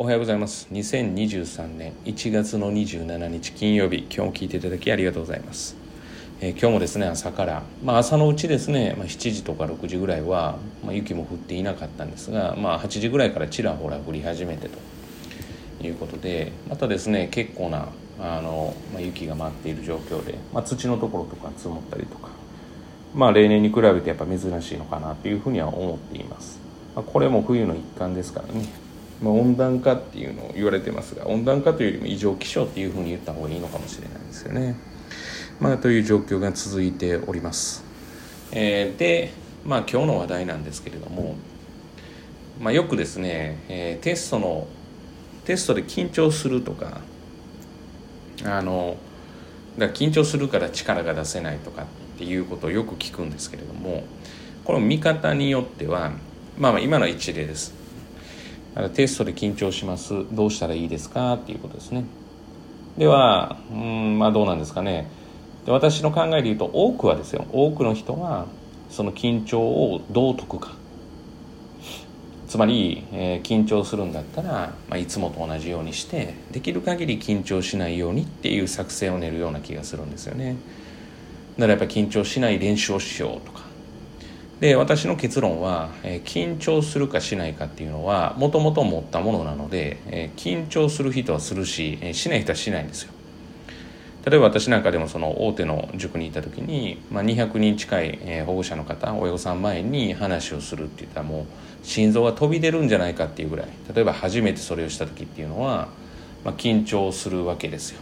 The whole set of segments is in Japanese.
おはようございます。2023年1月の27日金曜日。今日も聞いていただきありがとうございます、えー、今日もですね朝から、まあ、朝のうちですね、まあ、7時とか6時ぐらいは、まあ、雪も降っていなかったんですが、まあ、8時ぐらいからちらほら降り始めてということでまたですね結構なあの、まあ、雪が舞っている状況で、まあ、土のところとか積もったりとかまあ例年に比べてやっぱ珍しいのかなというふうには思っています、まあ、これも冬の一環ですからね。まあ、温暖化っていうのを言われてますが温暖化というよりも異常気象っていうふうに言った方がいいのかもしれないですよね。まあ、という状況が続いております。えー、で、まあ、今日の話題なんですけれども、まあ、よくですね、えー、テストのテストで緊張するとかあのだ緊張するから力が出せないとかっていうことをよく聞くんですけれどもこの見方によってはまあ今の一例ですテストで緊張します。どうしたらいいですか？っていうことですね。ではうんまあどうなんですかね。で私の考えで言うと多くはですよ。多くの人はその緊張をどう解くか。つまり、えー、緊張するんだったら、まあ、いつもと同じようにしてできる限り緊張しないようにっていう作戦を練るような気がするんですよね。だからやっぱ緊張しない練習をしようとかで私の結論は、えー、緊張するかしないかっていうのはもともと持ったものなので、えー、緊張する人はするし、えー、しない人はしないんですよ。例えば私なんかでもその大手の塾にいた時に、まあ、200人近い、え、保護者の方親御さん前に話をするって言ったらもう心臓が飛び出るんじゃないかっていうぐらい。例えば初めてそれをした時っていうのは、まあ、緊張するわけですよ。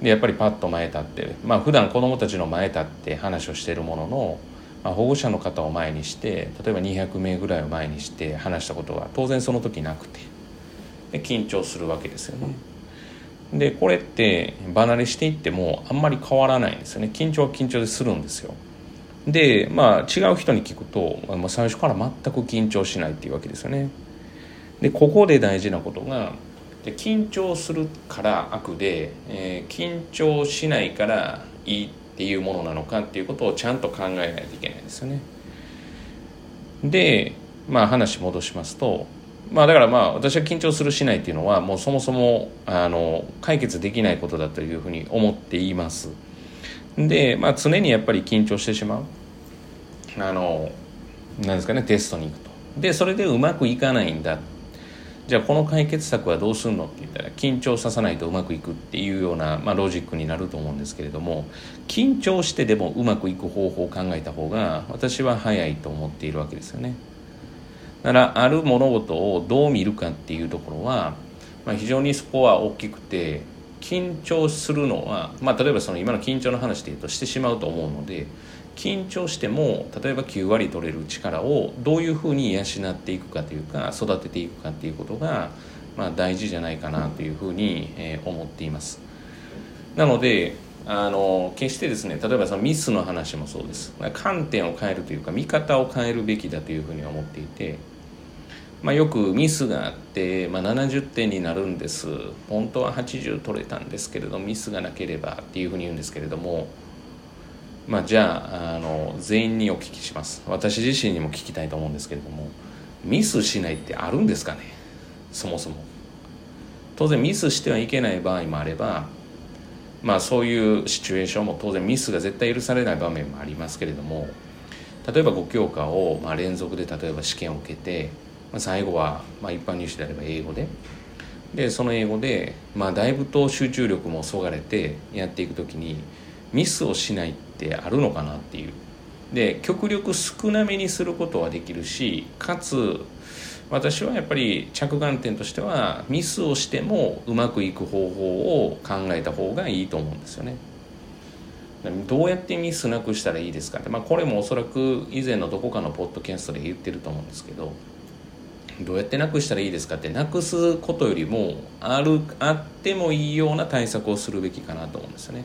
でやっぱりパッと前立ってまあ普段子供たちの前立って話をしているもののまあ、保護者の方を前にして例えば200名ぐらいを前にして話したことは当然その時なくてで緊張するわけですよね。でこれって離れしていってもあんまり変わらないんですよね緊張は緊張でするんですよ。でまあ違う人に聞くと、まあ、最初から全く緊張しないっていうわけですよね。でここで大事なことがで緊張するから悪で、えー、緊張しないからいいってていうものなのかっていうことをちゃんと考えないといけないですよね。でまあ話戻しますとまあだからまあ私は緊張するしないっていうのはもうそもそもあの解決できないことだというふうに思っています。でまあ常にやっぱり緊張してしまう。あのなんですかねテストに行くと。でそれでうまくいかないんだってじゃあこの解決策はどうするのって言ったら緊張させないとうまくいくっていうような、まあ、ロジックになると思うんですけれども緊張してでもうまくいく方法を考えた方が私は早いと思っているわけですよね。だからある物事をどう見るかっていうところは、まあ、非常にそこは大きくて緊張するのは、まあ、例えばその今の緊張の話で言うとしてしまうと思うので緊張しても例えば9割取れる力をどういうふうに養っていくかというか育てていくかっていうことが、まあ、大事じゃないかなというふうに、えー、思っています。なのであの決してですね例えばそのミスの話もそうです。観点を変えるというか見方を変えるべきだというふうに思っていて、まあ、よくミスがあって、まあ、70点になるんです。本当は80取れたんですけれどミスがなければっていうふうに言うんですけれどもまあ、じゃああの全員にお聞きします。私自身にも聞きたいと思うんですけれどもミスしないってあるんですかね？そもそも。当然ミスしてはいけない場合もあればまあそういうシチュエーションも当然ミスが絶対許されない場面もありますけれども例えば5教科をまあ連続で例えば試験を受けて、まあ、最後はまあ一般入試であれば英語ででその英語でまあだいぶと集中力もそがれてやっていく時にミスをしないってあるのかなっていう。で極力少なめにすることはできるしかつ私はやっぱり着眼点としてはミスをしてもうまくいく方法を考えた方がいいと思うんですよね。どうやってミスなくしたらいいですかって、まあ、これもおそらく以前のどこかのポッドキャストで言ってると思うんですけどどうやってなくしたらいいですかって。なくすことよりもあるあってもいいような対策をするべきかなと思うんですよね。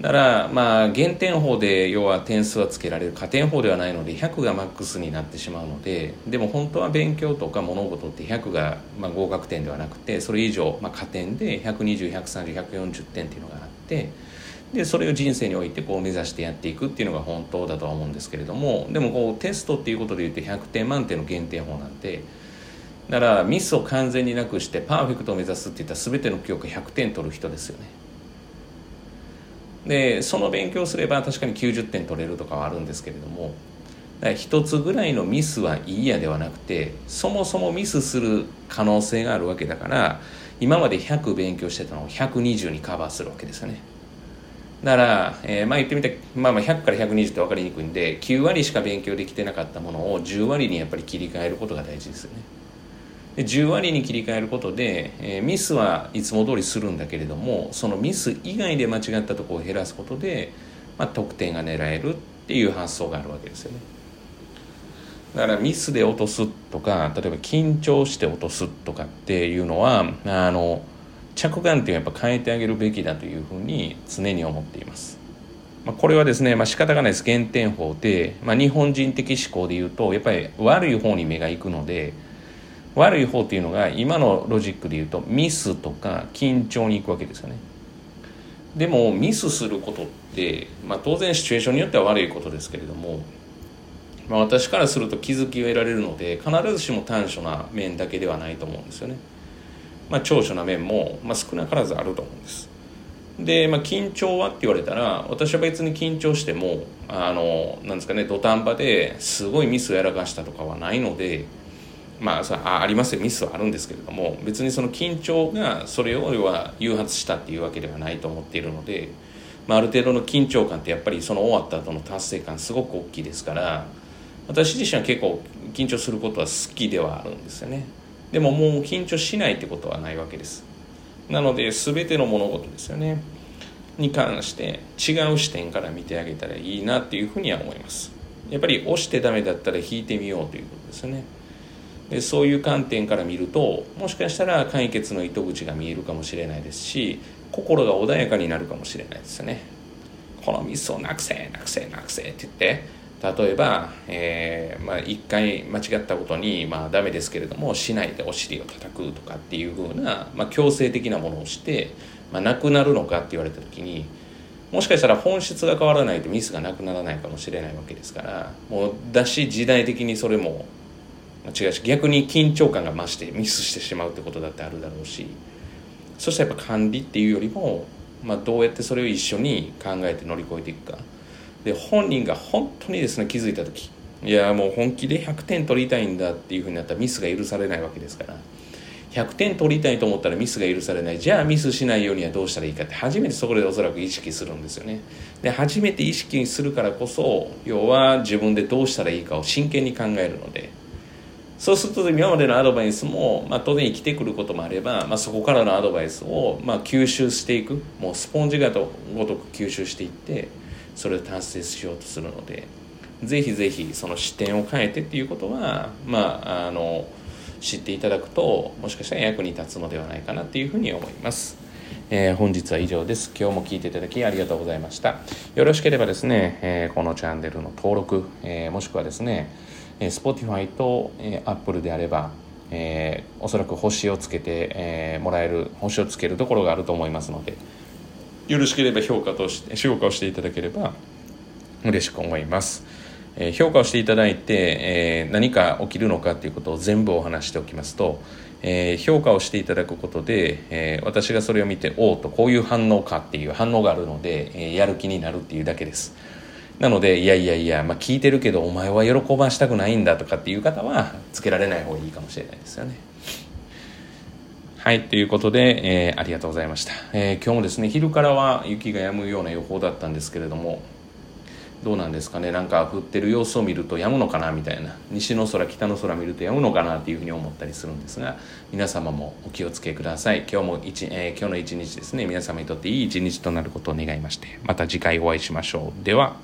だからまあ減点法で要は点数はつけられる加点法ではないので100がマックスになってしまうのででも本当は勉強とか物事って100がまあ合格点ではなくてそれ以上まあ加点で120130140点っていうのがあってでそれを人生においてこう目指してやっていくっていうのが本当だとは思うんですけれどもでもこうテストっていうことで言って100点満点の減点法なんてだからミスを完全になくしてパーフェクトを目指すっていったら全ての教科100点取る人ですよね。でその勉強すれば確かに90点取れるとかはあるんですけれども一つぐらいのミスはいいやではなくてそもそもミスする可能性があるわけだから今まで100勉強してたのを120にカバーするわけですよね。だから、えー、まあ言ってみて、まあ、まあ100から120って分かりにくいんで9割しか勉強できてなかったものを10割にやっぱり切り替えることが大事ですよね。で10割に切り替えることで、えー、ミスはいつも通りするんだけれどもそのミス以外で間違ったところを減らすことで、まあ、得点が狙えるっていう発想があるわけですよねだからミスで落とすとか例えば緊張して落とすとかっていうのはあの着眼点をやっぱ変えてあげるべきだというふうに常に思っています。まあ、これはですね、まあ、仕方がないです減点法で、まあ、日本人的思考で言うとやっぱり悪い方に目がいくので悪い方っていうのが今のロジックで言うとミスとか緊張に行くわけですよね。でもミスすることって、まあ、当然シチュエーションによっては悪いことですけれどもまあ、私からすると気づきを得られるので必ずしも短所な面だけではないと思うんですよね。まあ、長所な面も、まあ、少なからずあると思うんです。で、まあ、緊張はって言われたら私は別に緊張してもあのなんですかね土壇場ですごいミスをやらかしたとかはないのでまあさあありますよ。ミスはあるんですけれども別にその緊張がそれを要は誘発したっていうわけではないと思っているので、まあ、ある程度の緊張感ってやっぱりその終わった後の達成感すごく大きいですから私自身は結構緊張することは好きではあるんですよね。でももう緊張しないってことはないわけです。なので全ての物事ですよね。に関して違う視点から見てあげたらいいなっていうふうには思います。やっぱり押してダメだったら引いてみようということですよね。そういう観点から見るともしかしたら解決の糸口が見えるかもしれないですし心が穏やかになるかもしれないですよね。このミスをなくせなくせなくせって言って例えば、えーまあ、1回間違ったことに、まあ、ダメですけれどもしないでお尻を叩くとかっていうふうな、まあ、強制的なものをして、ま、なくなるのかって言われた時にもしかしたら本質が変わらないとミスがなくならないかもしれないわけですからもうだし時代的にそれも違うし逆に緊張感が増してミスしてしまうってことだってあるだろうし。そしたらやっぱ管理っていうよりも、まあ、どうやってそれを一緒に考えて乗り越えていくか。で本人が本当にですね気づいた時。いやもう本気で100点取りたいんだっていうふうになったらミスが許されないわけですから。100点取りたいと思ったらミスが許されない。じゃあミスしないようにはどうしたらいいかって初めてそこでおそらく意識するんですよね。で初めて意識するからこそ要は自分でどうしたらいいかを真剣に考えるので。そうすると今までのアドバイスも、まあ、当然生きてくることもあれば、まあ、そこからのアドバイスを、まあ、吸収していくもうスポンジ型ごとく吸収していってそれを達成しようとするのでぜひぜひその視点を変えてっていうことはまああの知っていただくともしかしたら役に立つのではないかなっていうふうに思います。えー、本日は以上です。今日も聞いていただきありがとうございました。よろしければですね、えー、このチャンネルの登録、えー、もしくはですね、え Spotify と、え Apple であれば、えおそらく星をつけて、えもらえる、星をつけるところがあると思いますので、よろしければ評価として評価をしていただければ嬉しく思います、えー、評価をしていただいて、えー、何か起きるのかっていうことを全部お話しておきますと、えー、評価をしていただくことで、え私がそれを見ておおとこういう反応かっていう反応があるので、えやる気になるっていうだけです。なのでいやいやいや、まあ、聞いてるけどお前は喜ばしたくないんだとかっていう方はつけられない方がいいかもしれないですよねはい、ということで、えー、ありがとうございました、えー、今日もですね、昼からは雪が止むような予報だったんですけれども、どうなんですかね、なんか降ってる様子を見ると止むのかなみたいな、西の空、北の空見ると止むのかなっていうふうに思ったりするんですが、皆様もお気をつけください。今日も一、えー、今日の一日ですね、皆様にとっていい一日となることを願いまして、また次回お会いしましょう。では、